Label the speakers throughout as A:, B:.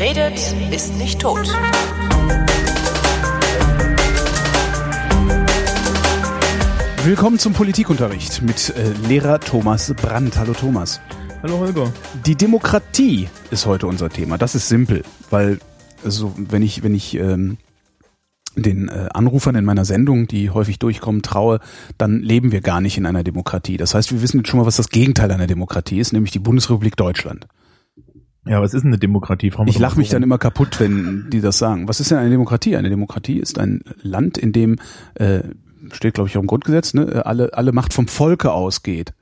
A: Wer redet, ist nicht tot.
B: Willkommen zum Politikunterricht mit äh, Lehrer Thomas Brandt. Hallo Thomas.
C: Hallo Holger.
B: Die Demokratie ist heute unser Thema. Das ist simpel, weil also wenn ich wenn ich ähm, den äh, Anrufern in meiner Sendung, die häufig durchkommen, traue, dann leben wir gar nicht in einer Demokratie. Das heißt, wir wissen jetzt schon mal, was das Gegenteil einer Demokratie ist, nämlich die Bundesrepublik Deutschland.
C: Ja, was ist eine Demokratie?
B: Fragen ich lache mich dann immer kaputt, wenn die das sagen. Was ist denn eine Demokratie? Eine Demokratie ist ein Land, in dem äh, steht, glaube ich, auch im Grundgesetz, ne, alle alle Macht vom Volke ausgeht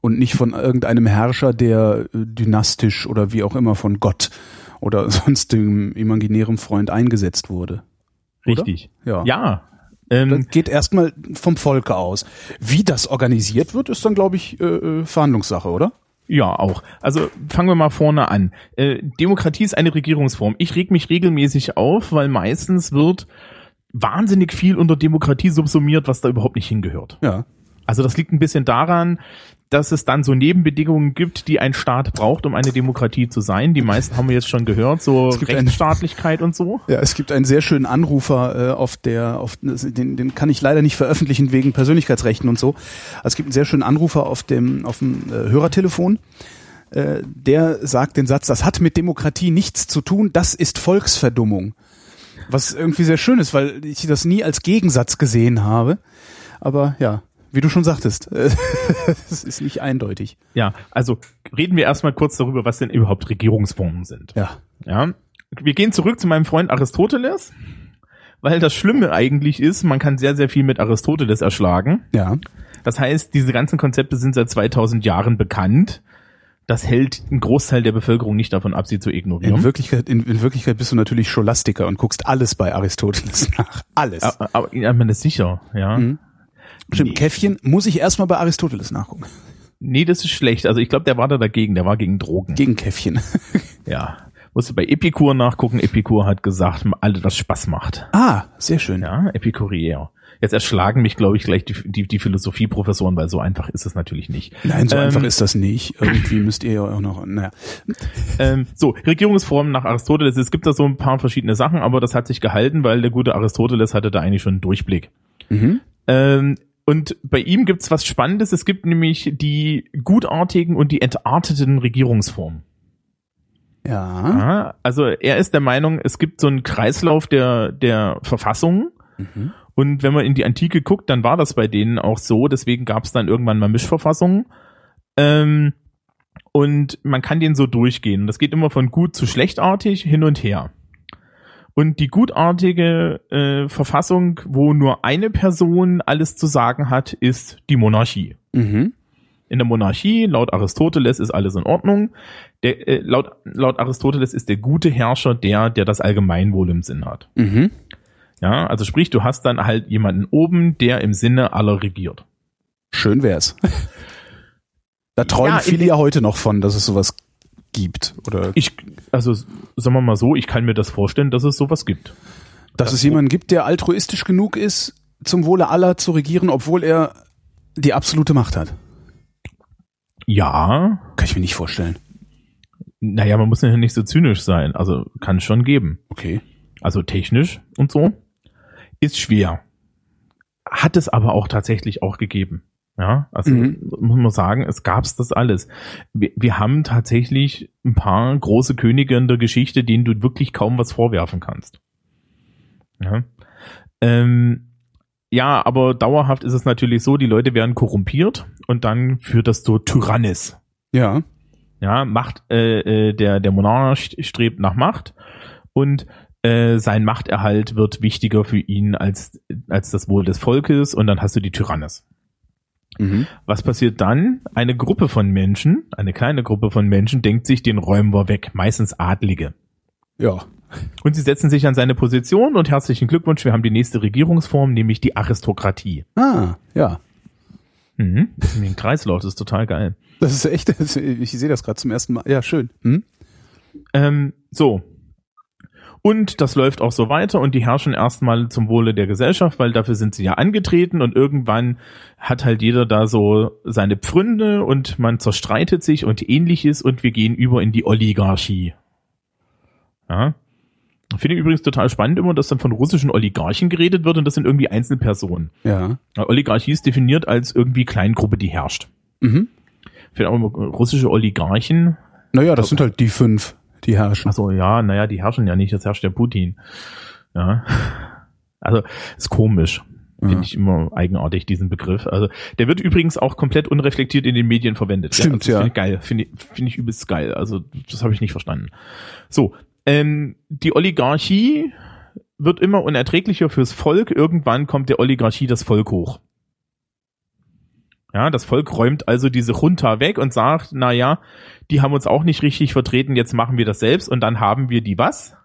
B: und nicht von irgendeinem Herrscher, der äh, dynastisch oder wie auch immer von Gott oder sonst dem imaginären Freund eingesetzt wurde.
C: Richtig.
B: Oder? Ja. Ja. Ähm, das geht erstmal vom Volke aus. Wie das organisiert wird, ist dann, glaube ich, äh, äh, Verhandlungssache, oder?
C: Ja, auch. Also fangen wir mal vorne an. Äh, Demokratie ist eine Regierungsform. Ich reg mich regelmäßig auf, weil meistens wird wahnsinnig viel unter Demokratie subsumiert, was da überhaupt nicht hingehört.
B: Ja.
C: Also das liegt ein bisschen daran, dass es dann so Nebenbedingungen gibt, die ein Staat braucht, um eine Demokratie zu sein. Die meisten haben wir jetzt schon gehört, so Rechtsstaatlichkeit
B: ein,
C: und so.
B: Ja, es gibt einen sehr schönen Anrufer äh, auf der, auf den, den kann ich leider nicht veröffentlichen wegen Persönlichkeitsrechten und so. Also es gibt einen sehr schönen Anrufer auf dem auf dem äh, Hörertelefon. Äh, der sagt den Satz: Das hat mit Demokratie nichts zu tun. Das ist Volksverdummung. Was irgendwie sehr schön ist, weil ich das nie als Gegensatz gesehen habe. Aber ja. Wie du schon sagtest, es ist nicht eindeutig.
C: Ja, also reden wir erstmal kurz darüber, was denn überhaupt Regierungsformen sind.
B: Ja.
C: Ja. Wir gehen zurück zu meinem Freund Aristoteles, weil das Schlimme eigentlich ist, man kann sehr, sehr viel mit Aristoteles erschlagen.
B: Ja.
C: Das heißt, diese ganzen Konzepte sind seit 2000 Jahren bekannt. Das hält einen Großteil der Bevölkerung nicht davon ab, sie zu ignorieren.
B: In Wirklichkeit, in, in Wirklichkeit bist du natürlich Scholastiker und guckst alles bei Aristoteles nach. Alles.
C: Aber, aber ja, man ist sicher, ja. Mhm.
B: Stimmt, nee. Käffchen muss ich erstmal bei Aristoteles nachgucken.
C: Nee, das ist schlecht. Also ich glaube, der war da dagegen, der war gegen Drogen.
B: Gegen Käffchen.
C: ja. Musste bei Epikur nachgucken. Epikur hat gesagt, alle das Spaß macht.
B: Ah, sehr schön.
C: Ja, Epikurier. Jetzt erschlagen mich, glaube ich, gleich die, die, die Philosophieprofessoren, weil so einfach ist es natürlich nicht.
B: Nein, so ähm, einfach ist das nicht. Irgendwie müsst ihr ja auch noch, naja.
C: Ähm, so, Regierungsformen nach Aristoteles. Es gibt da so ein paar verschiedene Sachen, aber das hat sich gehalten, weil der gute Aristoteles hatte da eigentlich schon einen Durchblick. Mhm. Ähm, und bei ihm gibt's was Spannendes. Es gibt nämlich die gutartigen und die entarteten Regierungsformen.
B: Ja.
C: Also er ist der Meinung, es gibt so einen Kreislauf der, der Verfassung. Mhm. Und wenn man in die Antike guckt, dann war das bei denen auch so. Deswegen gab's dann irgendwann mal Mischverfassungen. Ähm, und man kann den so durchgehen. Das geht immer von gut zu schlechtartig hin und her. Und die gutartige äh, Verfassung, wo nur eine Person alles zu sagen hat, ist die Monarchie. Mhm. In der Monarchie, laut Aristoteles, ist alles in Ordnung. Der, äh, laut, laut Aristoteles ist der gute Herrscher der, der das Allgemeinwohl im Sinn hat. Mhm. Ja, also sprich, du hast dann halt jemanden oben, der im Sinne aller regiert.
B: Schön wär's. da träumen ja, viele ja heute noch von, dass es sowas gibt. Oder
C: ich, also sagen wir mal so, ich kann mir das vorstellen, dass es sowas gibt.
B: Dass das es jemanden gibt, der altruistisch genug ist, zum Wohle aller zu regieren, obwohl er die absolute Macht hat.
C: Ja.
B: Kann ich mir nicht vorstellen.
C: Naja, man muss ja nicht so zynisch sein. Also kann es schon geben.
B: Okay.
C: Also technisch und so. Ist schwer. Hat es aber auch tatsächlich auch gegeben. Ja, also mhm. muss man sagen, es gab's das alles. Wir, wir haben tatsächlich ein paar große Könige in der Geschichte, denen du wirklich kaum was vorwerfen kannst. Ja. Ähm, ja, aber dauerhaft ist es natürlich so, die Leute werden korrumpiert und dann führt das zur Tyrannis.
B: Ja.
C: Ja, Macht, äh, äh, der, der Monarch strebt nach Macht und äh, sein Machterhalt wird wichtiger für ihn als, als das Wohl des Volkes und dann hast du die Tyrannis. Mhm. Was passiert dann? Eine Gruppe von Menschen, eine kleine Gruppe von Menschen denkt sich, den räumen wir weg, meistens Adlige.
B: Ja.
C: Und sie setzen sich an seine Position und herzlichen Glückwunsch, wir haben die nächste Regierungsform, nämlich die Aristokratie.
B: Ah, ja.
C: Mhm. Ein Kreislauf, das ist total geil.
B: Das ist echt, ich sehe das gerade zum ersten Mal. Ja, schön. Hm?
C: Ähm, so, und das läuft auch so weiter und die herrschen erstmal zum Wohle der Gesellschaft, weil dafür sind sie ja angetreten und irgendwann hat halt jeder da so seine Pfründe und man zerstreitet sich und ähnliches und wir gehen über in die Oligarchie. Ja. Finde ich übrigens total spannend immer, dass dann von russischen Oligarchen geredet wird und das sind irgendwie Einzelpersonen.
B: Ja.
C: Ja, Oligarchie ist definiert als irgendwie Kleingruppe, die herrscht.
B: Mhm.
C: Finde auch immer russische Oligarchen.
B: Naja, das sind halt die fünf, die herrschen.
C: Also ja, naja, die herrschen ja nicht, das herrscht der Putin. Ja. Also ist komisch. Finde
B: Ja.
C: ich immer eigenartig, diesen Begriff. Also der wird übrigens auch komplett unreflektiert in den Medien verwendet.
B: Stimmt,
C: also,
B: ja.
C: Finde ich geil. Finde ich, finde ich übelst geil. Also das habe ich nicht verstanden. So, ähm, die Oligarchie wird immer unerträglicher fürs Volk. Irgendwann kommt der Oligarchie das Volk hoch. Ja, das Volk räumt also diese Junta weg und sagt, na ja, die haben uns auch nicht richtig vertreten, jetzt machen wir das selbst und dann haben wir die was?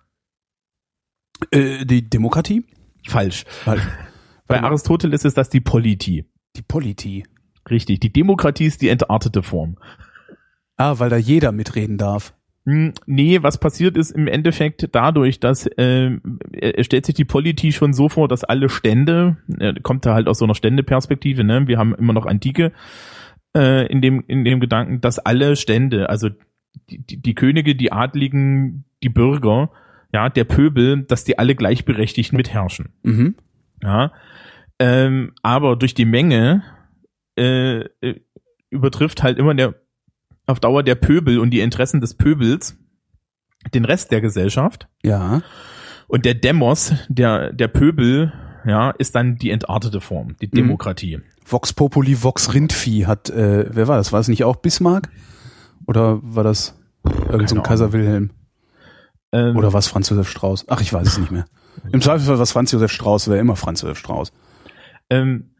B: Äh, die Demokratie?
C: Falsch.
B: Weil,
C: Bei. Aristoteles ist das die Politie.
B: die Politie.
C: Richtig. Die Demokratie ist die entartete Form.
B: Ah, weil da jeder mitreden darf.
C: Hm, Nee, was passiert ist im Endeffekt dadurch, dass äh, er stellt sich die Politie schon so vor, dass alle Stände, äh, kommt da halt aus so einer Ständeperspektive, ne? Wir haben immer noch Antike äh, in dem in dem Gedanken, dass alle Stände, also die, die, die Könige, die Adligen, die Bürger, ja, der Pöbel, dass die alle gleichberechtigt mitherrschen.
B: Mhm.
C: Ja. Ähm, aber durch die Menge äh, äh, übertrifft halt immer der auf Dauer der Pöbel und die Interessen des Pöbels den Rest der Gesellschaft.
B: Ja.
C: Und der Demos, der, der Pöbel, ja, ist dann die entartete Form, die Demokratie.
B: Vox Populi, Vox Rindvieh hat, äh, wer war das? War es nicht auch Bismarck? Oder war das irgend so Kaiser Wilhelm?
C: Ähm,
B: Oder was Franz Josef Strauß? Ach, ich weiß es nicht mehr. Im Zweifelsfall was Franz Josef Strauß, wäre immer Franz Josef Strauß.
C: ähm,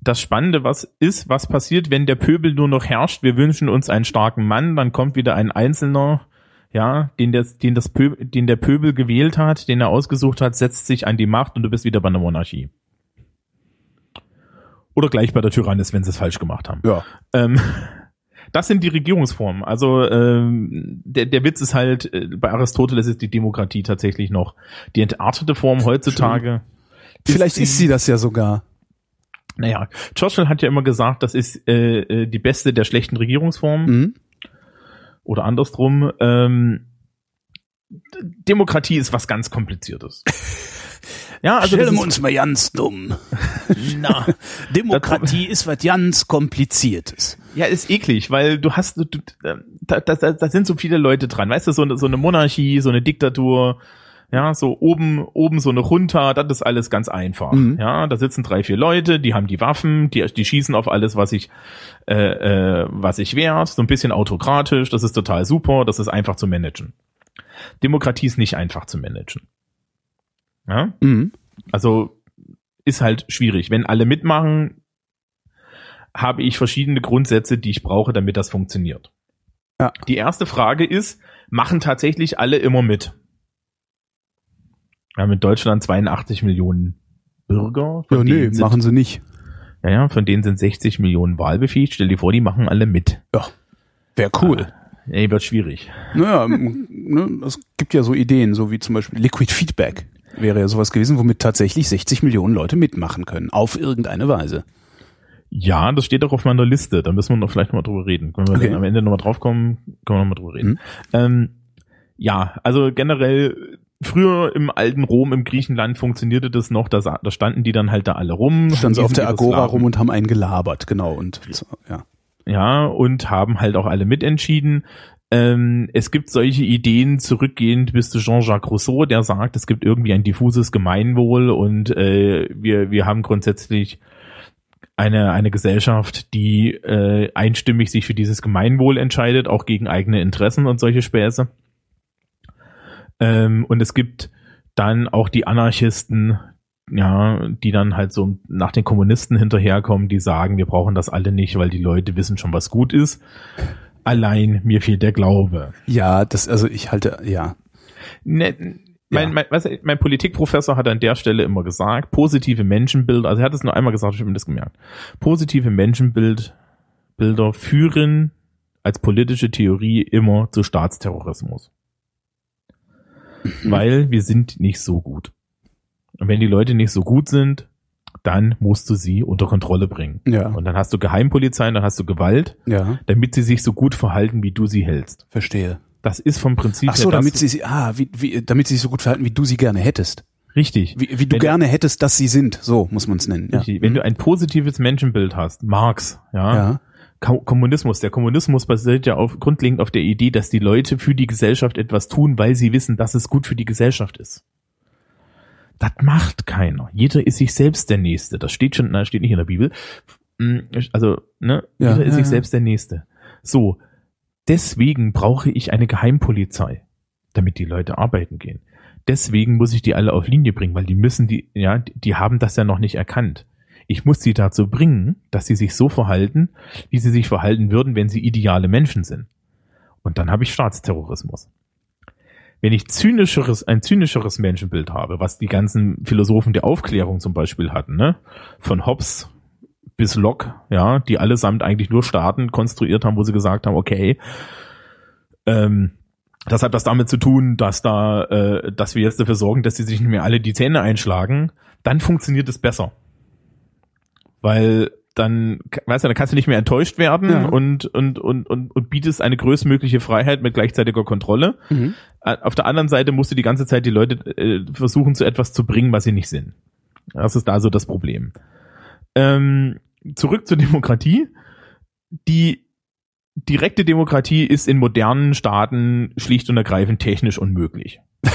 C: das Spannende, was ist, was passiert, wenn der Pöbel nur noch herrscht? Wir wünschen uns einen starken Mann, dann kommt wieder ein Einzelner, ja, den, das, den, das Pöbel, den der Pöbel gewählt hat, den er ausgesucht hat, setzt sich an die Macht und du bist wieder bei einer Monarchie. Oder gleich bei der Tyrannis, wenn sie es falsch gemacht haben.
B: Ja.
C: Ähm, das sind die Regierungsformen. Also ähm, der, der Witz ist halt, äh, bei Aristoteles ist die Demokratie tatsächlich noch die entartete Form heutzutage.
B: Vielleicht ist sie das ja sogar.
C: Naja, Churchill hat ja immer gesagt, das ist äh, äh, die beste der schlechten Regierungsformen
B: Mhm.
C: oder andersrum. Ähm, Demokratie ist was ganz Kompliziertes. ja, also
B: Stellen wir uns mal ganz dumm.
C: na,
B: Demokratie ist was ganz Kompliziertes.
C: ja, ist eklig, weil du hast, du, da, da, da da sind so viele Leute dran, weißt du, so eine, so eine Monarchie, so eine Diktatur, ja, so oben, oben so eine Junta, das ist alles ganz einfach.
B: Mhm.
C: Ja, da sitzen drei, vier Leute, die haben die Waffen, die, die schießen auf alles, was ich, äh, äh, was ich wert, so ein bisschen autokratisch, das ist total super, das ist einfach zu managen. Demokratie ist nicht einfach zu managen. Ja,
B: Mhm.
C: also ist halt schwierig. Wenn alle mitmachen, habe ich verschiedene Grundsätze, die ich brauche, damit das funktioniert.
B: Ja.
C: Die erste Frage ist, machen tatsächlich alle immer mit? Wir haben in Deutschland 82 Millionen Bürger.
B: Ja, nee,
C: sind,
B: machen sie nicht.
C: Ja, ja, von denen sind 60 Millionen wahlbefähigt. Stell dir vor, die machen alle mit.
B: Ja. Wäre cool.
C: Ey, wird schwierig.
B: Naja, ne, es gibt ja so Ideen, so wie zum Beispiel Liquid Feedback. Wäre ja sowas gewesen, womit tatsächlich 60 Millionen Leute mitmachen können. Auf irgendeine Weise.
C: Ja, das steht auch auf meiner Liste. Da müssen wir noch vielleicht noch mal drüber reden. Wenn wir
B: Okay.
C: am Ende nochmal draufkommen, können wir noch mal drüber reden.
B: Mhm.
C: Ähm, ja, also generell früher im alten Rom, im Griechenland funktionierte das noch. Da, da standen die dann halt da alle rum.
B: Standen sie auf der Agora
C: Sklaven.
B: rum und haben einen gelabert, genau. Und ja.
C: Ja, und haben halt auch alle mitentschieden. Ähm, es gibt solche Ideen zurückgehend bis zu Jean-Jacques Rousseau, der sagt, es gibt irgendwie ein diffuses Gemeinwohl und äh, wir, wir haben grundsätzlich eine, eine Gesellschaft, die äh, einstimmig sich für dieses Gemeinwohl entscheidet, auch gegen eigene Interessen und solche Späße. Ähm, und es gibt dann auch die Anarchisten, ja, die dann halt so nach den Kommunisten hinterherkommen, die sagen, wir brauchen das alle nicht, weil die Leute wissen schon, was gut ist. Allein mir fehlt der Glaube.
B: Ja, das, also ich halte, ja.
C: Ne, mein, mein, du, mein Politikprofessor hat an der Stelle immer gesagt, positive Menschenbilder, also er hat es nur einmal gesagt, ich habe mir das gemerkt. Positive Menschenbild, Bilder führen als politische Theorie immer zu Staatsterrorismus. Weil wir sind nicht so gut. Und wenn die Leute nicht so gut sind, dann musst du sie unter Kontrolle bringen.
B: Ja,
C: Und dann hast du Geheimpolizei, und dann hast du Gewalt,
B: ja,
C: damit sie sich so gut verhalten, wie du sie hältst.
B: verstehe.
C: Das ist vom Prinzip
B: Ach so,
C: her
B: damit sie, ah, wie, wie, damit sie sich so gut verhalten, wie du sie gerne hättest.
C: richtig.
B: Wie, wie du
C: Wenn-
B: gerne hättest, dass sie sind. So muss man es nennen. Ja.
C: Richtig. Wenn du ein positives Menschenbild hast, Marx, ja,
B: ja.
C: Ko- Kommunismus. Der Kommunismus basiert ja auf, grundlegend auf der Idee, dass die Leute für die Gesellschaft etwas tun, weil sie wissen, dass es gut für die Gesellschaft ist. Das macht keiner. Jeder ist sich selbst der Nächste. Das steht schon, na, steht nicht in der Bibel. Mm, Also, ne,
B: Ja,
C: jeder ist
B: ja,
C: sich
B: ja.
C: selbst der Nächste. So. Deswegen brauche ich eine Geheimpolizei, damit die Leute arbeiten gehen. Deswegen muss ich die alle auf Linie bringen, weil die müssen die, ja, die haben das ja noch nicht erkannt. Ich muss sie dazu bringen, dass sie sich so verhalten, wie sie sich verhalten würden, wenn sie ideale Menschen sind. Und dann habe ich Staatsterrorismus. Wenn ich zynischeres, ein zynischeres Menschenbild habe, was die ganzen Philosophen der Aufklärung zum Beispiel hatten, ne? Von Hobbes bis Locke, ja, die allesamt eigentlich nur Staaten konstruiert haben, wo sie gesagt haben, okay, ähm, das hat was damit zu tun, dass da, äh, dass wir jetzt dafür sorgen, dass sie sich nicht mehr alle die Zähne einschlagen, dann funktioniert es besser. Weil dann, weißt du, dann kannst du nicht mehr enttäuscht werden
B: Ja.
C: und, und, und, und, und bietest eine größtmögliche Freiheit mit gleichzeitiger Kontrolle.
B: Mhm.
C: Auf der anderen Seite musst du die ganze Zeit die Leute äh, versuchen, zu etwas zu bringen, was sie nicht sind. Das ist also das Problem. Ähm, zurück zur Demokratie. Die direkte Demokratie ist in modernen Staaten schlicht und ergreifend technisch unmöglich.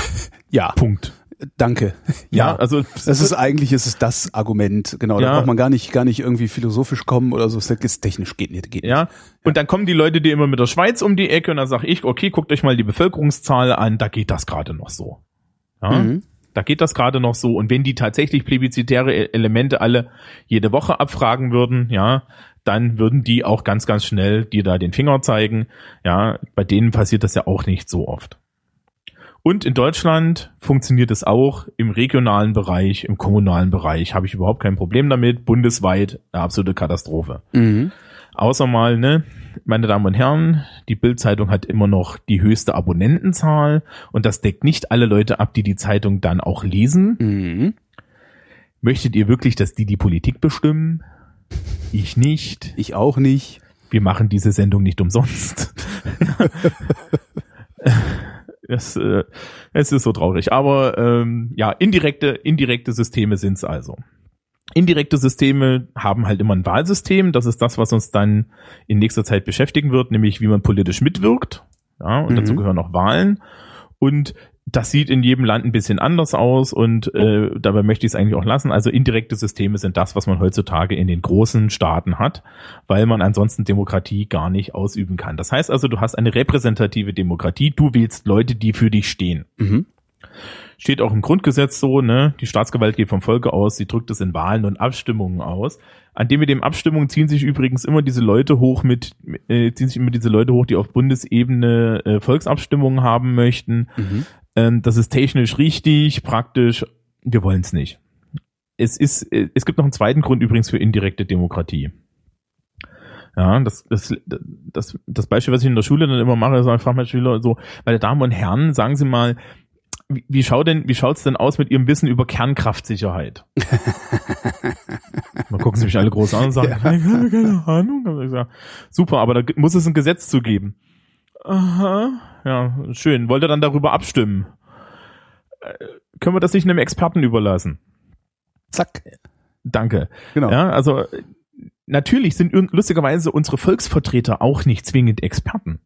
B: Ja,
C: Punkt.
B: Danke.
C: Ja, also
B: Das ist eigentlich ist es das Argument, genau. Da
C: Ja.
B: braucht man gar nicht, gar nicht irgendwie philosophisch kommen oder so. Es ist technisch geht nicht, geht nicht.
C: Ja, und dann kommen die Leute dir immer mit der Schweiz um die Ecke und dann sag ich, okay, guckt euch mal die Bevölkerungszahl an, da geht das gerade noch so. Ja,
B: Mhm.
C: da geht das gerade noch so. Und wenn die tatsächlich plebiszitäre E- Elemente alle jede Woche abfragen würden, ja, dann würden die auch ganz, ganz schnell dir da den Finger zeigen. Ja, bei denen passiert das ja auch nicht so oft. Und in Deutschland funktioniert es auch im regionalen Bereich, im kommunalen Bereich, habe ich überhaupt kein Problem damit. Bundesweit eine absolute Katastrophe.
B: Mhm.
C: Außer mal, ne, meine Damen und Herren, die Bild-Zeitung hat immer noch die höchste Abonnentenzahl und das deckt nicht alle Leute ab, die die Zeitung dann auch lesen.
B: Mhm.
C: Möchtet ihr wirklich, dass die die Politik bestimmen? Ich nicht.
B: Ich auch nicht.
C: Wir machen diese Sendung nicht umsonst. es, äh, es ist so traurig. Aber ähm, ja, indirekte, indirekte Systeme sind's also. Indirekte Systeme haben halt immer ein Wahlsystem. Das ist das, was uns dann in nächster Zeit beschäftigen wird, nämlich wie man politisch mitwirkt. Ja, und dazu
B: Mhm.
C: gehören auch Wahlen. Und das sieht in jedem Land ein bisschen anders aus und äh, dabei möchte ich es eigentlich auch lassen. Also indirekte Systeme sind das, was man heutzutage in den großen Staaten hat, weil man ansonsten Demokratie gar nicht ausüben kann. Das heißt also, du hast eine repräsentative Demokratie, du wählst Leute, die für dich stehen.
B: Mhm.
C: Steht auch im Grundgesetz so, ne? Die Staatsgewalt geht vom Volke aus, sie drückt es in Wahlen und Abstimmungen aus. An dem mit dem Abstimmungen ziehen sich übrigens immer diese Leute hoch mit, äh, ziehen sich immer diese Leute hoch, die auf Bundesebene äh, Volksabstimmungen haben möchten.
B: Mhm.
C: Ähm, das ist technisch richtig, praktisch, wir wollen es nicht. Es ist, äh, es gibt noch einen zweiten Grund übrigens für indirekte Demokratie. Ja, das, das, das, das Beispiel, was ich in der Schule dann immer mache, ist, ich frage meine Schüler so, meine Damen und Herren, sagen Sie mal, wie, wie schaut denn, wie schaut's denn aus mit Ihrem Wissen über Kernkraftsicherheit? Dann gucken sie mich alle groß an und sagen, ich habe keine Ahnung. Ich sage, super, aber da muss es ein Gesetz zu geben. Aha, ja, schön. Wollt ihr dann darüber abstimmen? Äh, können wir das nicht einem Experten überlassen?
B: Zack.
C: Danke.
B: Genau.
C: Ja, also äh, natürlich sind lustigerweise unsere Volksvertreter auch nicht zwingend Experten.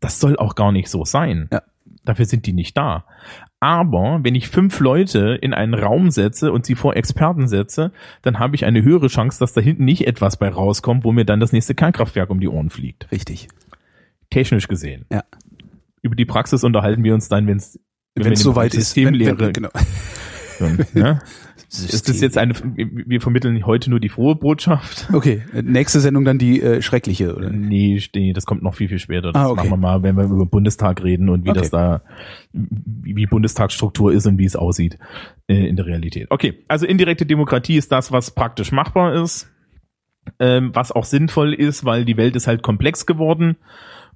C: Das soll auch gar nicht so sein.
B: Ja.
C: Dafür sind die nicht da. Aber wenn ich fünf Leute in einen Raum setze und sie vor Experten setze, dann habe ich eine höhere Chance, dass da hinten nicht etwas bei rauskommt, wo mir dann das nächste Kernkraftwerk um die Ohren fliegt.
B: Richtig.
C: Technisch gesehen.
B: Ja.
C: Über die Praxis unterhalten wir uns dann, wenn es
B: Wenn es soweit ist. Wenn-
C: Systemlehre.
B: wenn- genau.
C: sind, ne? Ist das jetzt eine, wir vermitteln heute nur die frohe Botschaft?
B: Okay, nächste Sendung dann die äh, schreckliche, oder?
C: Nee, nee, das kommt noch viel, viel später. Das
B: Ah, okay.
C: machen wir mal, wenn wir über Bundestag reden und wie
B: Okay.
C: das da, wie, wie Bundestagsstruktur ist und wie es aussieht äh, in der Realität. Okay, also indirekte Demokratie ist das, was praktisch machbar ist, ähm, was auch sinnvoll ist, weil die Welt ist halt komplex geworden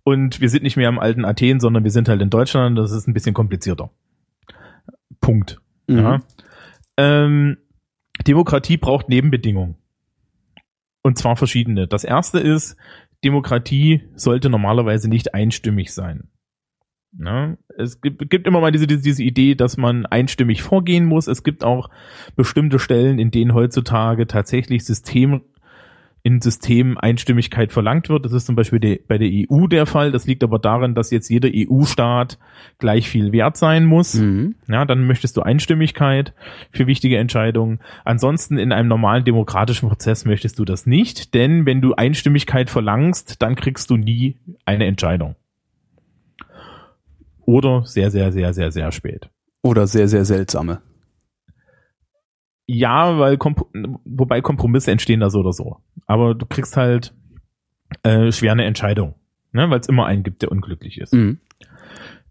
C: und wir sind nicht mehr im alten Athen, sondern wir sind halt in Deutschland. Das ist ein bisschen komplizierter. Punkt.
B: Mhm.
C: Ja. Ähm, Demokratie braucht Nebenbedingungen. Und zwar verschiedene. Das erste ist, Demokratie sollte normalerweise nicht einstimmig sein. Ja, es gibt, gibt immer mal diese, diese, diese Idee, dass man einstimmig vorgehen muss. Es gibt auch bestimmte Stellen, in denen heutzutage tatsächlich System in Systemen Einstimmigkeit verlangt wird. Das ist zum Beispiel die, bei der EU der Fall. Das liegt aber daran, dass jetzt jeder EU-Staat gleich viel wert sein muss.
B: Mhm.
C: Ja, dann möchtest du Einstimmigkeit für wichtige Entscheidungen. Ansonsten in einem normalen demokratischen Prozess möchtest du das nicht, denn wenn du Einstimmigkeit verlangst, dann kriegst du nie eine Entscheidung. Oder sehr, sehr, sehr, sehr, sehr spät.
B: Oder sehr, sehr seltsame.
C: Ja, weil Komp wobei Kompromisse entstehen da so oder so. Aber du kriegst halt äh, schwer eine Entscheidung, ne? weil es immer einen gibt, der unglücklich ist.
B: Mhm.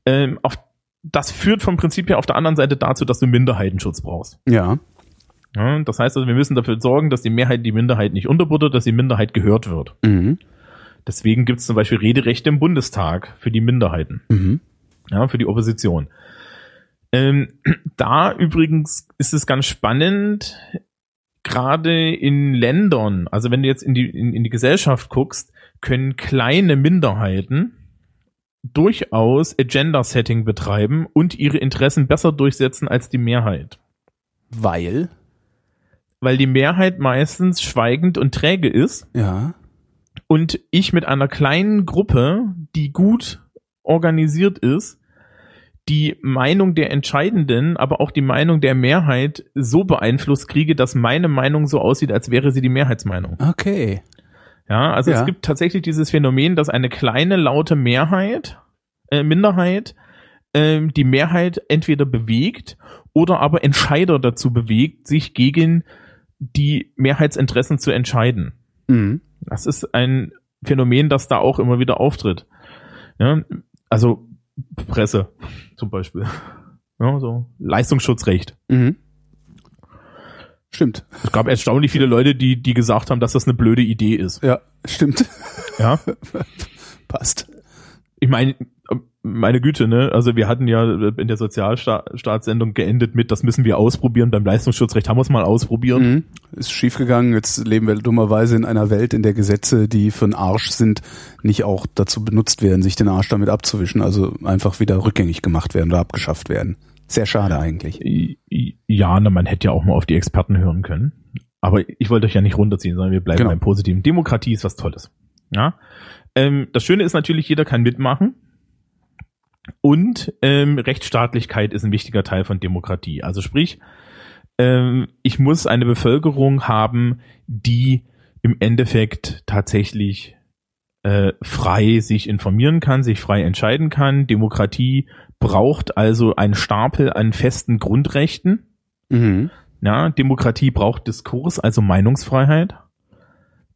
C: Ähm, auf, das führt vom Prinzip her auf der anderen Seite dazu, dass du Minderheitenschutz brauchst.
B: Ja.
C: Ja, das heißt also, wir müssen dafür sorgen, dass die Mehrheit die Minderheit nicht unterbuttert, dass die Minderheit gehört wird.
B: Mhm.
C: Deswegen gibt es zum Beispiel Rederechte im Bundestag für die Minderheiten,
B: Mhm.
C: ja, für die Opposition. Ähm, da übrigens ist es ganz spannend, gerade in Ländern, also wenn du jetzt in die, in, in die Gesellschaft guckst, können kleine Minderheiten durchaus Agenda-Setting betreiben und ihre Interessen besser durchsetzen als die Mehrheit.
B: Weil.
C: Weil die Mehrheit meistens schweigend und träge ist
B: Ja.
C: und ich mit einer kleinen Gruppe, die gut organisiert ist, die Meinung der Entscheidenden, aber auch die Meinung der Mehrheit so beeinflusst kriege, dass meine Meinung so aussieht, als wäre sie die Mehrheitsmeinung.
B: Okay.
C: Ja, also
B: Ja.
C: es gibt tatsächlich dieses Phänomen, dass eine kleine laute Mehrheit, äh, Minderheit, ähm, die Mehrheit entweder bewegt oder aber Entscheider dazu bewegt, sich gegen die Mehrheitsinteressen zu entscheiden.
B: Mhm.
C: Das ist ein Phänomen, das da auch immer wieder auftritt. Ja, also Presse zum Beispiel. Ja, so Leistungsschutzrecht.
B: Mhm. Stimmt.
C: Es gab erstaunlich viele Leute, die, die gesagt haben, dass das eine blöde Idee ist.
B: Ja, stimmt.
C: Ja,
B: Passt.
C: ich meine, meine Güte, ne? Also wir hatten ja in der Sozialstaatssendung geendet mit, das müssen wir ausprobieren. Beim Leistungsschutzrecht haben wir es mal ausprobiert.
B: Mhm. Ist schiefgegangen. Jetzt leben wir dummerweise in einer Welt, in der Gesetze, die für den Arsch sind, nicht auch dazu benutzt werden, sich den Arsch damit abzuwischen. Also einfach wieder rückgängig gemacht werden oder abgeschafft werden. Sehr schade eigentlich.
C: Ja, na, man hätte ja auch mal auf die Experten hören können. Aber ich wollte euch ja nicht runterziehen, sondern wir bleiben
B: Genau.
C: beim Positiven. Demokratie ist was Tolles. Ja. Ähm, das Schöne ist natürlich, jeder kann mitmachen. Und ähm, Rechtsstaatlichkeit ist ein wichtiger Teil von Demokratie. Also sprich, ähm, ich muss eine Bevölkerung haben, die im Endeffekt tatsächlich äh, frei sich informieren kann, sich frei entscheiden kann. Demokratie braucht also einen Stapel an festen Grundrechten.
B: Mhm.
C: Ja, Demokratie braucht Diskurs, also Meinungsfreiheit.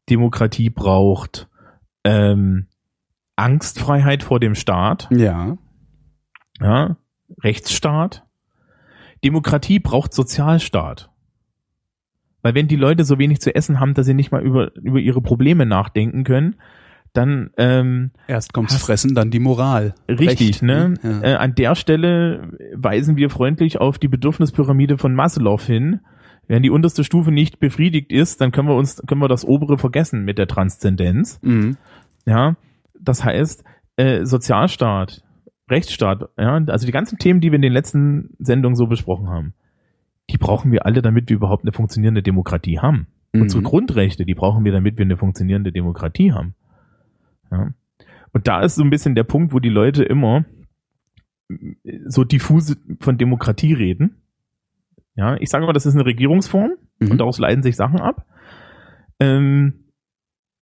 C: Demokratie braucht ähm, Angstfreiheit vor dem Staat,
B: Ja.
C: Ja, Rechtsstaat. Demokratie braucht Sozialstaat. Weil wenn die Leute so wenig zu essen haben, dass sie nicht mal über, über ihre Probleme nachdenken können, dann ähm,
B: Erst kommt's Fressen, dann die Moral.
C: Richtig,
B: Recht,
C: ne?
B: Ja.
C: Äh, an der Stelle weisen wir freundlich auf die Bedürfnispyramide von Maslow hin. Wenn die unterste Stufe nicht befriedigt ist, dann können wir uns, können wir das obere vergessen mit der Transzendenz.
B: Mhm.
C: Ja, das heißt, äh, Sozialstaat, Rechtsstaat, ja, also die ganzen Themen, die wir in den letzten Sendungen so besprochen haben, die brauchen wir alle, damit wir überhaupt eine funktionierende Demokratie haben. Unsere
B: Mhm.
C: Grundrechte, die brauchen wir, damit wir eine funktionierende Demokratie haben. Ja. Und da ist so ein bisschen der Punkt, wo die Leute immer so diffuse von Demokratie reden. Ja, ich sage mal, das ist eine Regierungsform
B: Mhm.
C: und daraus leiten sich Sachen ab. Ähm,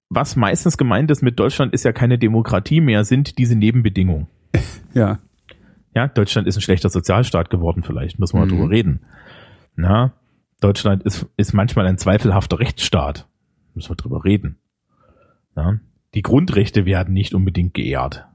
C: was meistens gemeint ist mit Deutschland ist ja keine Demokratie mehr, sind diese Nebenbedingungen.
B: Ja.
C: Ja, Deutschland ist ein schlechter Sozialstaat geworden, vielleicht, müssen wir
B: Mhm.
C: mal drüber reden. Na, Deutschland ist, ist manchmal ein zweifelhafter Rechtsstaat. Müssen wir drüber reden. Ja, die Grundrechte werden nicht unbedingt geehrt.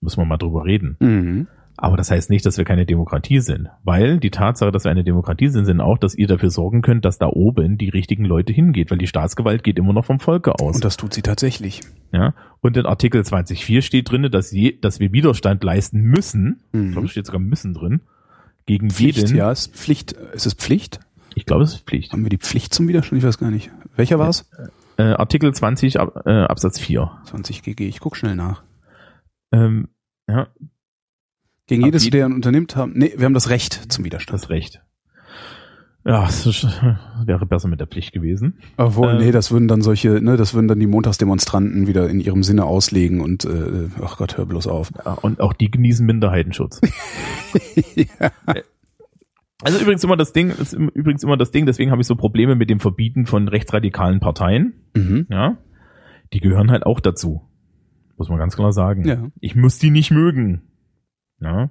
C: Müssen wir mal drüber reden.
B: Mhm.
C: Aber das heißt nicht, dass wir keine Demokratie sind. Weil die Tatsache, dass wir eine Demokratie sind, sind auch, dass ihr dafür sorgen könnt, dass da oben die richtigen Leute hingeht, weil die Staatsgewalt geht immer noch vom Volke aus.
B: Und das tut sie tatsächlich.
C: Ja, und in Artikel 20.4 steht drin, dass, je, dass wir Widerstand leisten müssen.
B: Mhm.
C: Ich glaube, es steht sogar müssen drin. Gegen
B: Pflicht,
C: jeden.
B: ja, ist Pflicht. Ist es Pflicht?
C: Ich glaube, es ist Pflicht.
B: Haben wir die Pflicht zum Widerstand? Ich weiß gar nicht. Welcher war's?
C: Äh, Artikel 20 Ab, äh, Absatz 4.
B: 20 GG. Ich guck schnell nach.
C: Ähm, ja.
B: Gegen
C: Auf
B: jedes,
C: jeden-
B: der unternimmt, haben, nee, wir haben das Recht zum Widerstand.
C: Das Recht. Ja, es ist, wäre besser mit der Pflicht gewesen.
B: Obwohl,
C: Ähm,
B: nee, das würden dann solche, ne, das würden dann die Montagsdemonstranten wieder in ihrem Sinne auslegen und, äh, ach Gott, hör bloß auf.
C: Ja, und auch die genießen Minderheitenschutz. Also übrigens immer das Ding, ist übrigens immer das Ding, deswegen habe ich so Probleme mit dem Verbieten von rechtsradikalen Parteien.
B: Mhm.
C: Ja, die gehören halt auch dazu. Muss man ganz klar sagen.
B: Ja.
C: Ich muss die nicht mögen. Ja,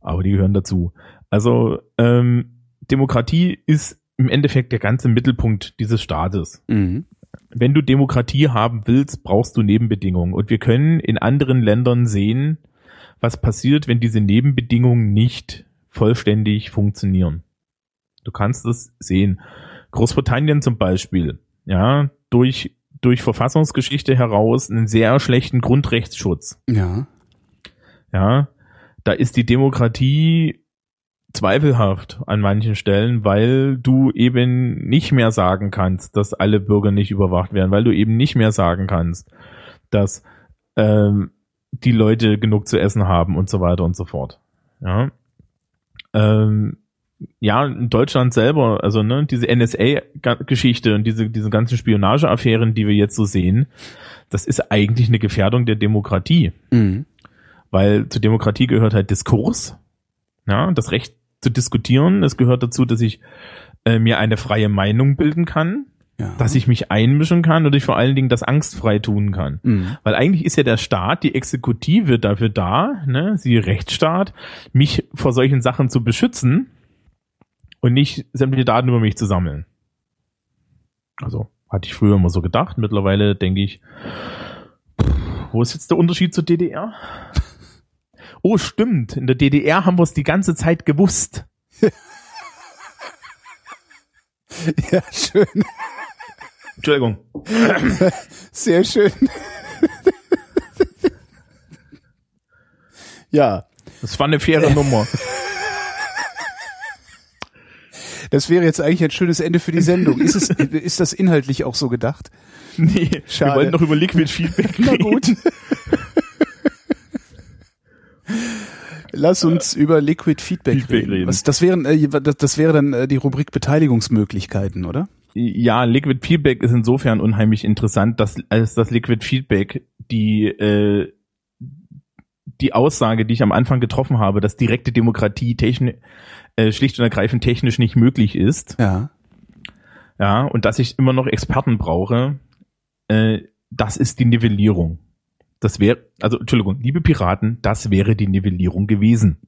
C: aber die gehören dazu. Also ähm, Demokratie ist im Endeffekt der ganze Mittelpunkt dieses Staates.
B: Mhm.
C: Wenn du Demokratie haben willst, brauchst du Nebenbedingungen. Und wir können in anderen Ländern sehen, was passiert, wenn diese Nebenbedingungen nicht vollständig funktionieren. Du kannst es sehen. Großbritannien zum Beispiel, ja, durch, durch Verfassungsgeschichte heraus einen sehr schlechten Grundrechtsschutz.
B: Ja.
C: Ja, da ist die Demokratie zweifelhaft an manchen Stellen, weil du eben nicht mehr sagen kannst, dass alle Bürger nicht überwacht werden, weil du eben nicht mehr sagen kannst, dass ähm, die Leute genug zu essen haben und so weiter und so fort. Ja, ähm, ja in Deutschland selber, also ne, diese NSA-Geschichte und diese diese ganzen Spionageaffären, die wir jetzt so sehen, das ist eigentlich eine Gefährdung der Demokratie
B: Mhm.
C: Weil zur Demokratie gehört halt Diskurs, ja, das Recht zu diskutieren. Es gehört dazu, dass ich äh, mir eine freie Meinung bilden kann,
B: Ja.
C: dass ich mich einmischen kann und ich vor allen Dingen das angstfrei tun kann.
B: Mhm.
C: Weil eigentlich ist ja der Staat, die Exekutive dafür da, ne, sie Rechtsstaat, mich vor solchen Sachen zu beschützen und nicht sämtliche Daten über mich zu sammeln. Also hatte ich früher immer so gedacht. Mittlerweile denke ich, pff, wo ist jetzt der Unterschied zur DDR? Oh, stimmt. In der DDR haben wir es die ganze Zeit gewusst.
B: Ja, schön.
C: Entschuldigung.
B: Sehr schön. ja,
C: Das war eine faire Nummer.
B: das wäre jetzt eigentlich ein schönes Ende für die Sendung. Ist es, ist das inhaltlich auch so gedacht?
C: Nee,
B: Schade.
C: wir wollten noch über Liquid Feedback
B: Na
C: reden.
B: gut. Lass uns über Liquid Feedback,
C: Feedback
B: reden.
C: reden.
B: Was, das, wären, äh, das, das wäre dann äh, die Rubrik Beteiligungsmöglichkeiten, oder?
C: Ja, Liquid Feedback ist insofern unheimlich interessant, dass als das Liquid Feedback die äh, die Aussage, die ich am Anfang getroffen habe, dass direkte Demokratie techni äh, schlicht und ergreifend technisch nicht möglich ist,
B: Ja.
C: ja, und dass ich immer noch Experten brauche, äh, das ist die Nivellierung. Das wäre, also Entschuldigung, liebe Piraten, das wäre die Nivellierung gewesen.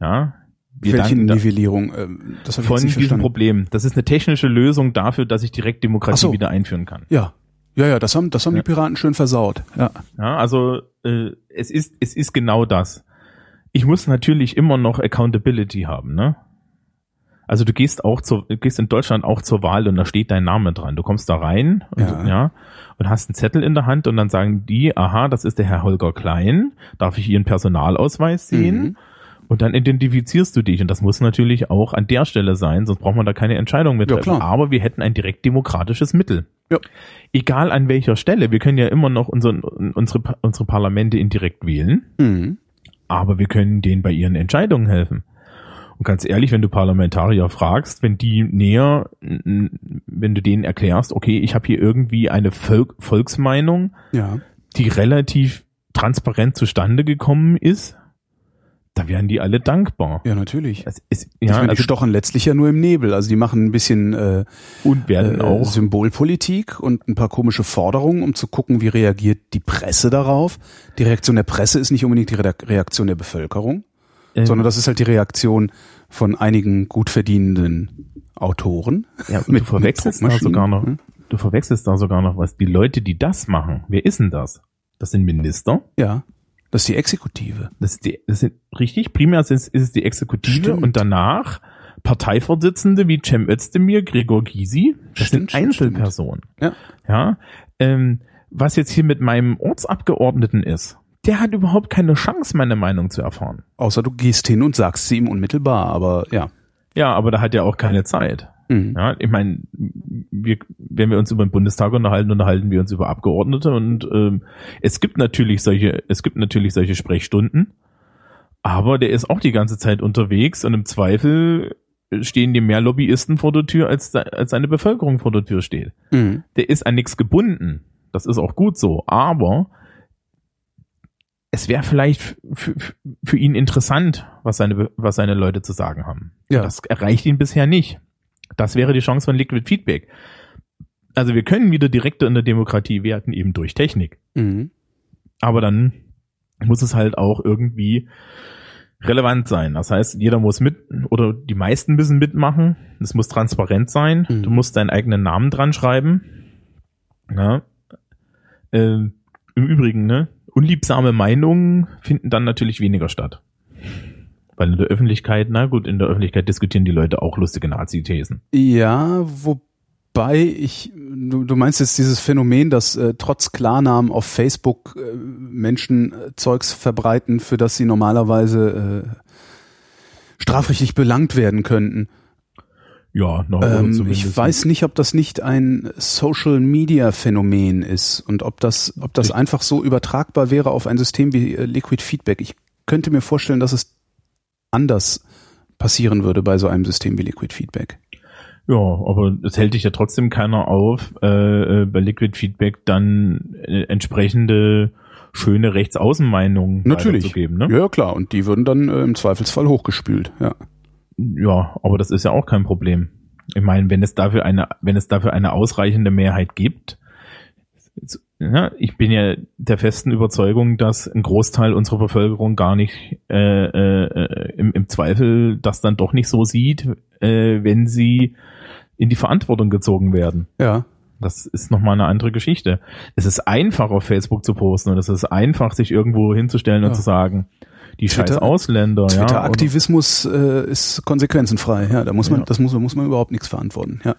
C: Ja. Wir
B: Welche
C: danken da-
B: Nivellierung? Ähm, das
C: von diesem
B: verstanden.
C: Problem. Das ist eine technische Lösung dafür, dass ich direkt Demokratie
B: so.
C: wieder einführen kann.
B: Ja. Ja, ja, das haben, das haben
C: Ja.
B: die Piraten schön versaut. Ja.
C: Ja, also äh, es ist es ist genau das. Ich muss natürlich immer noch Accountability haben, ne? Also du gehst auch zur, gehst in Deutschland auch zur Wahl und da steht dein Name dran. Du kommst da rein und,
B: Ja.
C: ja. und hast einen Zettel in der Hand und dann sagen die, aha, das ist der Herr Holger Klein. Darf ich Ihren Personalausweis sehen?
B: Mhm.
C: Und dann identifizierst du dich. Und das muss natürlich auch an der Stelle sein, sonst braucht man da keine Entscheidung mehr
B: Ja,
C: treffen.
B: klar.
C: Aber wir hätten ein direkt demokratisches Mittel.
B: Ja.
C: Egal an welcher Stelle. Wir können ja immer noch unsere, unsere, unsere Parlamente indirekt wählen,
B: Mhm.
C: aber wir können denen bei ihren Entscheidungen helfen. Und ganz ehrlich, wenn du Parlamentarier fragst, wenn die näher, wenn du denen erklärst, okay, ich habe hier irgendwie eine Volk, Volksmeinung,
B: Ja.
C: die relativ transparent zustande gekommen ist, da wären die alle dankbar.
B: Ja, natürlich.
C: Es ist,
B: ich
C: ja,
B: meine, die
C: also,
B: stochen letztlich ja nur im Nebel. Also die machen ein bisschen äh,
C: und werden
B: äh,
C: auch
B: Symbolpolitik und ein paar komische Forderungen, um zu gucken, wie reagiert die Presse darauf. Die Reaktion der Presse ist nicht unbedingt die Reak- Reaktion der Bevölkerung,
C: ähm,
B: sondern das ist halt die Reaktion von einigen gut verdienenden Autoren.
C: Ja, du verwechselst da sogar noch,
B: hm?
C: du verwechselst da sogar noch was. Die Leute, die das machen, wer ist denn das? Das sind Minister.
B: Ja, das ist die Exekutive.
C: Das, ist die, das sind richtig. Primär ist, ist es die Exekutive
B: Stimmt.
C: und danach Parteivorsitzende wie Cem Özdemir, Gregor Gysi. Das
B: Stimmt,
C: sind
B: stimmt,
C: Einzelpersonen.
B: Ja.
C: Ja. Ähm, was jetzt hier mit meinem Ortsabgeordneten ist, der hat überhaupt keine Chance, meine Meinung zu erfahren.
B: Außer du gehst hin und sagst sie ihm unmittelbar, aber ja.
C: Ja, aber da hat er auch keine Zeit.
B: Mhm.
C: Ja, ich meine, wir, wenn wir uns über den Bundestag unterhalten, unterhalten wir uns über Abgeordnete und ähm, es gibt natürlich solche, es gibt natürlich solche Sprechstunden, Aber der ist auch die ganze Zeit unterwegs und im Zweifel stehen dir mehr Lobbyisten vor der Tür, als, als seine Bevölkerung vor der Tür steht.
B: Mhm.
C: Der ist an nichts gebunden. Das ist auch gut so. Aber es wäre vielleicht für, für ihn interessant, was seine, was seine Leute zu sagen haben.
B: Ja.
C: Das erreicht ihn bisher nicht. Das wäre die Chance von Liquid Feedback. Also wir können wieder direkter in der Demokratie werden, eben durch Technik.
B: Mhm.
C: Aber dann muss es halt auch irgendwie relevant sein. Das heißt, jeder muss mit oder die meisten müssen mitmachen. Es muss transparent sein.
B: Mhm.
C: Du musst deinen eigenen Namen dran schreiben. Ja. Ähm, Im Übrigen, ne, unliebsame Meinungen finden dann natürlich weniger statt. Weil in der Öffentlichkeit, na gut, in der Öffentlichkeit diskutieren die Leute auch lustige Nazi-Thesen.
B: Ja, wobei ich, du, du meinst jetzt dieses Phänomen, dass äh, trotz Klarnamen auf Facebook äh, Menschen äh, Zeugs verbreiten, für das sie normalerweise äh, strafrechtlich belangt werden könnten.
C: Ja, noch
B: Ähm,
C: zumindest.
B: ich weiß nicht, ob das nicht ein Social Media Phänomen ist und ob das, ob das
C: Ich-
B: einfach so übertragbar wäre auf ein System wie äh, Liquid Feedback. Ich könnte mir vorstellen, dass es anders passieren würde bei so einem System wie Liquid Feedback.
C: Ja, aber es hält dich ja trotzdem keiner auf, äh, äh, bei Liquid Feedback dann äh, entsprechende schöne Rechtsaußenmeinungen
B: Natürlich.
C: weiterzugeben. Ne?
B: Ja, klar. Und die würden dann äh, im Zweifelsfall hochgespült. Ja.
C: Ja, aber das ist ja auch kein Problem. Ich meine, wenn es dafür eine, wenn es dafür eine ausreichende Mehrheit gibt, ja, ich bin ja der festen Überzeugung, dass ein Großteil unserer Bevölkerung gar nicht äh, äh, im, im Zweifel das dann doch nicht so sieht, äh, wenn sie in die Verantwortung gezogen werden.
B: Ja.
C: Das ist nochmal eine andere Geschichte. Es ist einfach auf Facebook zu posten und es ist einfach, sich irgendwo hinzustellen und
B: Ja.
C: zu sagen, die scheiß
B: Twitter-
C: Ausländer, ja. oder-
B: Twitter-Aktivismus äh, ist konsequenzenfrei. Ja, da muss man,
C: Ja.
B: das muss, muss man überhaupt nichts verantworten. Ja.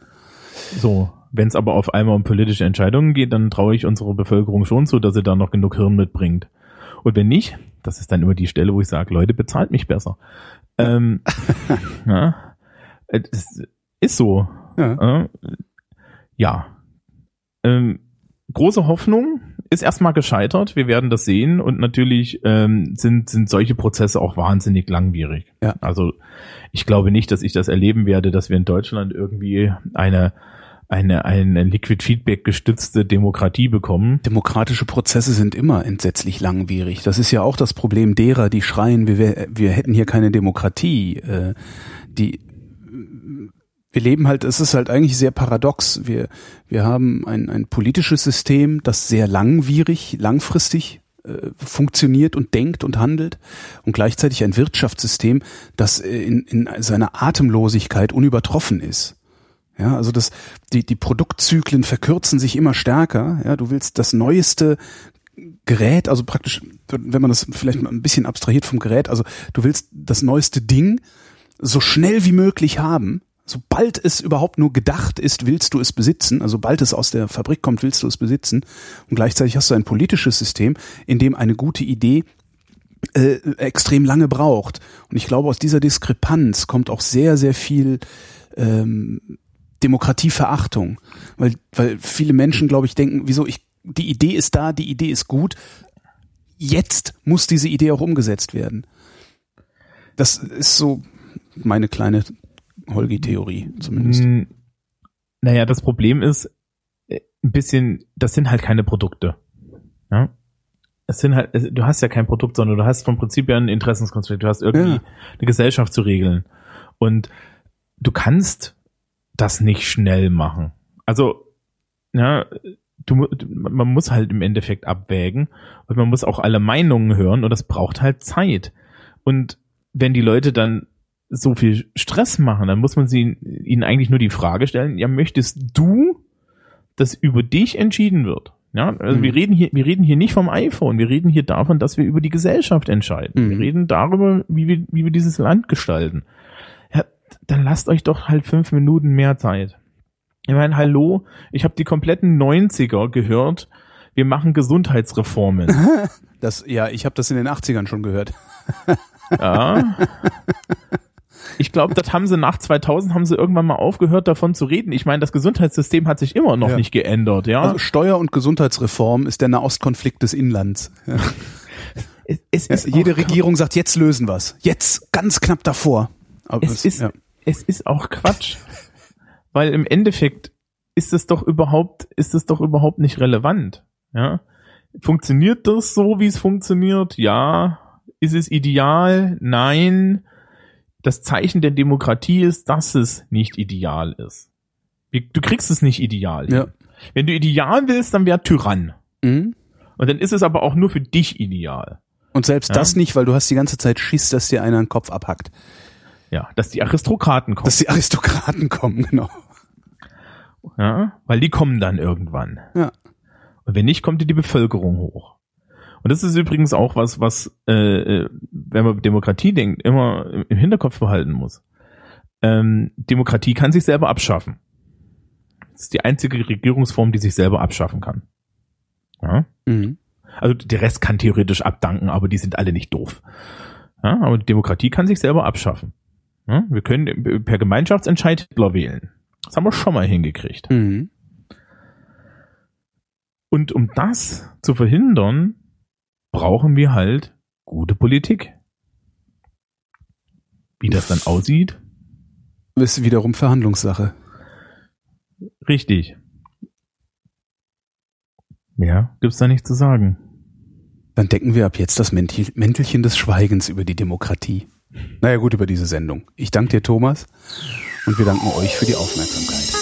C: So, wenn es aber auf einmal um politische Entscheidungen geht, dann traue ich unserer Bevölkerung schon zu, dass sie da noch genug Hirn mitbringt. Und wenn nicht, das ist dann immer die Stelle, wo ich sage, Leute, bezahlt mich besser. Ähm, ja, es ist so.
B: Ja.
C: Äh, ja. Ähm, große Hoffnung ist erstmal gescheitert. Wir werden das sehen und natürlich ähm, sind sind solche Prozesse auch wahnsinnig langwierig.
B: Ja.
C: Also ich glaube nicht, dass ich das erleben werde, dass wir in Deutschland irgendwie eine eine eine Liquid Feedback gestützte Demokratie bekommen.
B: Demokratische Prozesse sind immer entsetzlich langwierig. Das ist ja auch das Problem derer, die schreien, wir, wir hätten hier keine Demokratie. Äh, die wir leben halt, es ist halt eigentlich sehr paradox. Wir, wir haben ein, ein politisches System, das sehr langwierig, langfristig äh, funktioniert und denkt und handelt und gleichzeitig ein Wirtschaftssystem, das in, in seiner Atemlosigkeit unübertroffen ist. Ja, also das, die, die Produktzyklen verkürzen sich immer stärker. Ja, du willst das neueste Gerät, also praktisch, wenn man das vielleicht mal ein bisschen abstrahiert vom Gerät, also du willst das neueste Ding so schnell wie möglich haben. Sobald es überhaupt nur gedacht ist, willst du es besitzen. Also sobald es aus der Fabrik kommt, willst du es besitzen. Und gleichzeitig hast du ein politisches System, in dem eine gute Idee äh, extrem lange braucht. Und ich glaube, aus dieser Diskrepanz kommt auch sehr, sehr viel ähm, Demokratieverachtung, weil weil viele Menschen, glaube ich, denken, wieso ich die Idee ist da, die Idee ist gut, jetzt muss diese Idee auch umgesetzt werden. Das ist so meine kleine Holgi-Theorie zumindest.
C: Mm, Naja, das Problem ist äh, ein bisschen, das sind halt keine Produkte. Ja. Es sind halt, du hast ja kein Produkt, sondern du hast vom Prinzip her einen Interessenskonflikt. Du hast irgendwie
B: Ja.
C: eine Gesellschaft zu regeln. Und du kannst das nicht schnell machen. Also, ja, du- man muss halt im Endeffekt abwägen und man muss auch alle Meinungen hören und das braucht halt Zeit. Und wenn die Leute dann so viel Stress machen, dann muss man sie, ihnen eigentlich nur die Frage stellen, ja, möchtest du, dass über dich entschieden wird? Ja, also
B: Mhm.
C: wir reden hier, wir reden hier nicht vom iPhone, wir reden hier davon, dass wir über die Gesellschaft entscheiden.
B: Mhm.
C: Wir reden darüber, wie wir, wie wir dieses Land gestalten. Ja, dann lasst euch doch halt fünf Minuten mehr Zeit. Ich meine, hallo, ich habe die kompletten 90er gehört, wir machen Gesundheitsreformen.
B: Das, ja, ich habe das in den 80ern schon gehört.
C: Ja. Ich glaube, das haben sie nach 2000 haben sie irgendwann mal aufgehört davon zu reden. Ich meine, das Gesundheitssystem hat sich immer noch
B: Ja.
C: nicht geändert, ja.
B: Also Steuer- und Gesundheitsreform ist der Nahostkonflikt des Inlands. Ja.
C: es, es
B: Ja, jede Regierung sagt, jetzt lösen wir's. Jetzt, ganz knapp davor. Aber
C: es
B: es-
C: ist, es ist auch Quatsch. Weil im Endeffekt ist es doch überhaupt, ist es doch überhaupt nicht relevant. Ja? Funktioniert das so, wie es funktioniert? Ja. Ist es ideal? Nein. Das Zeichen der Demokratie ist, dass es nicht ideal ist. Du kriegst es nicht ideal.
B: Ja.
C: Wenn du ideal willst, dann wär Tyrann.
B: Mhm.
C: Und dann ist es aber auch nur für dich ideal.
B: Und selbst
C: Ja.
B: das nicht, weil du hast die ganze Zeit Schiss, dass dir einer den Kopf abhackt.
C: Ja, dass die Aristokraten kommen.
B: Dass die Aristokraten kommen, genau.
C: Ja, weil die kommen dann irgendwann.
B: Ja.
C: Und wenn nicht, kommt die Bevölkerung hoch. Und das ist übrigens auch was, was, äh, äh, wenn man Demokratie denkt, immer im Hinterkopf behalten muss. Ähm, Demokratie kann sich selber abschaffen. Das ist die einzige Regierungsform, die sich selber abschaffen kann. Ja?
B: Mhm.
C: Also der Rest kann theoretisch abdanken, aber die sind alle nicht doof. Ja, aber die Demokratie kann sich selber abschaffen. Ja, wir können per Gemeinschaftsentscheid Hitler wählen. Das haben wir schon mal hingekriegt.
B: Mhm.
C: Und um das zu verhindern, brauchen wir halt gute Politik. Wie das dann aussieht,
B: Ist wiederum Verhandlungssache.
C: richtig. Mehr gibt's da nicht zu sagen.
B: Dann decken wir ab jetzt das Mäntel- Mäntelchen des Schweigens über die Demokratie. Naja gut, über diese Sendung. Ich danke dir, Thomas, und wir danken euch für die Aufmerksamkeit.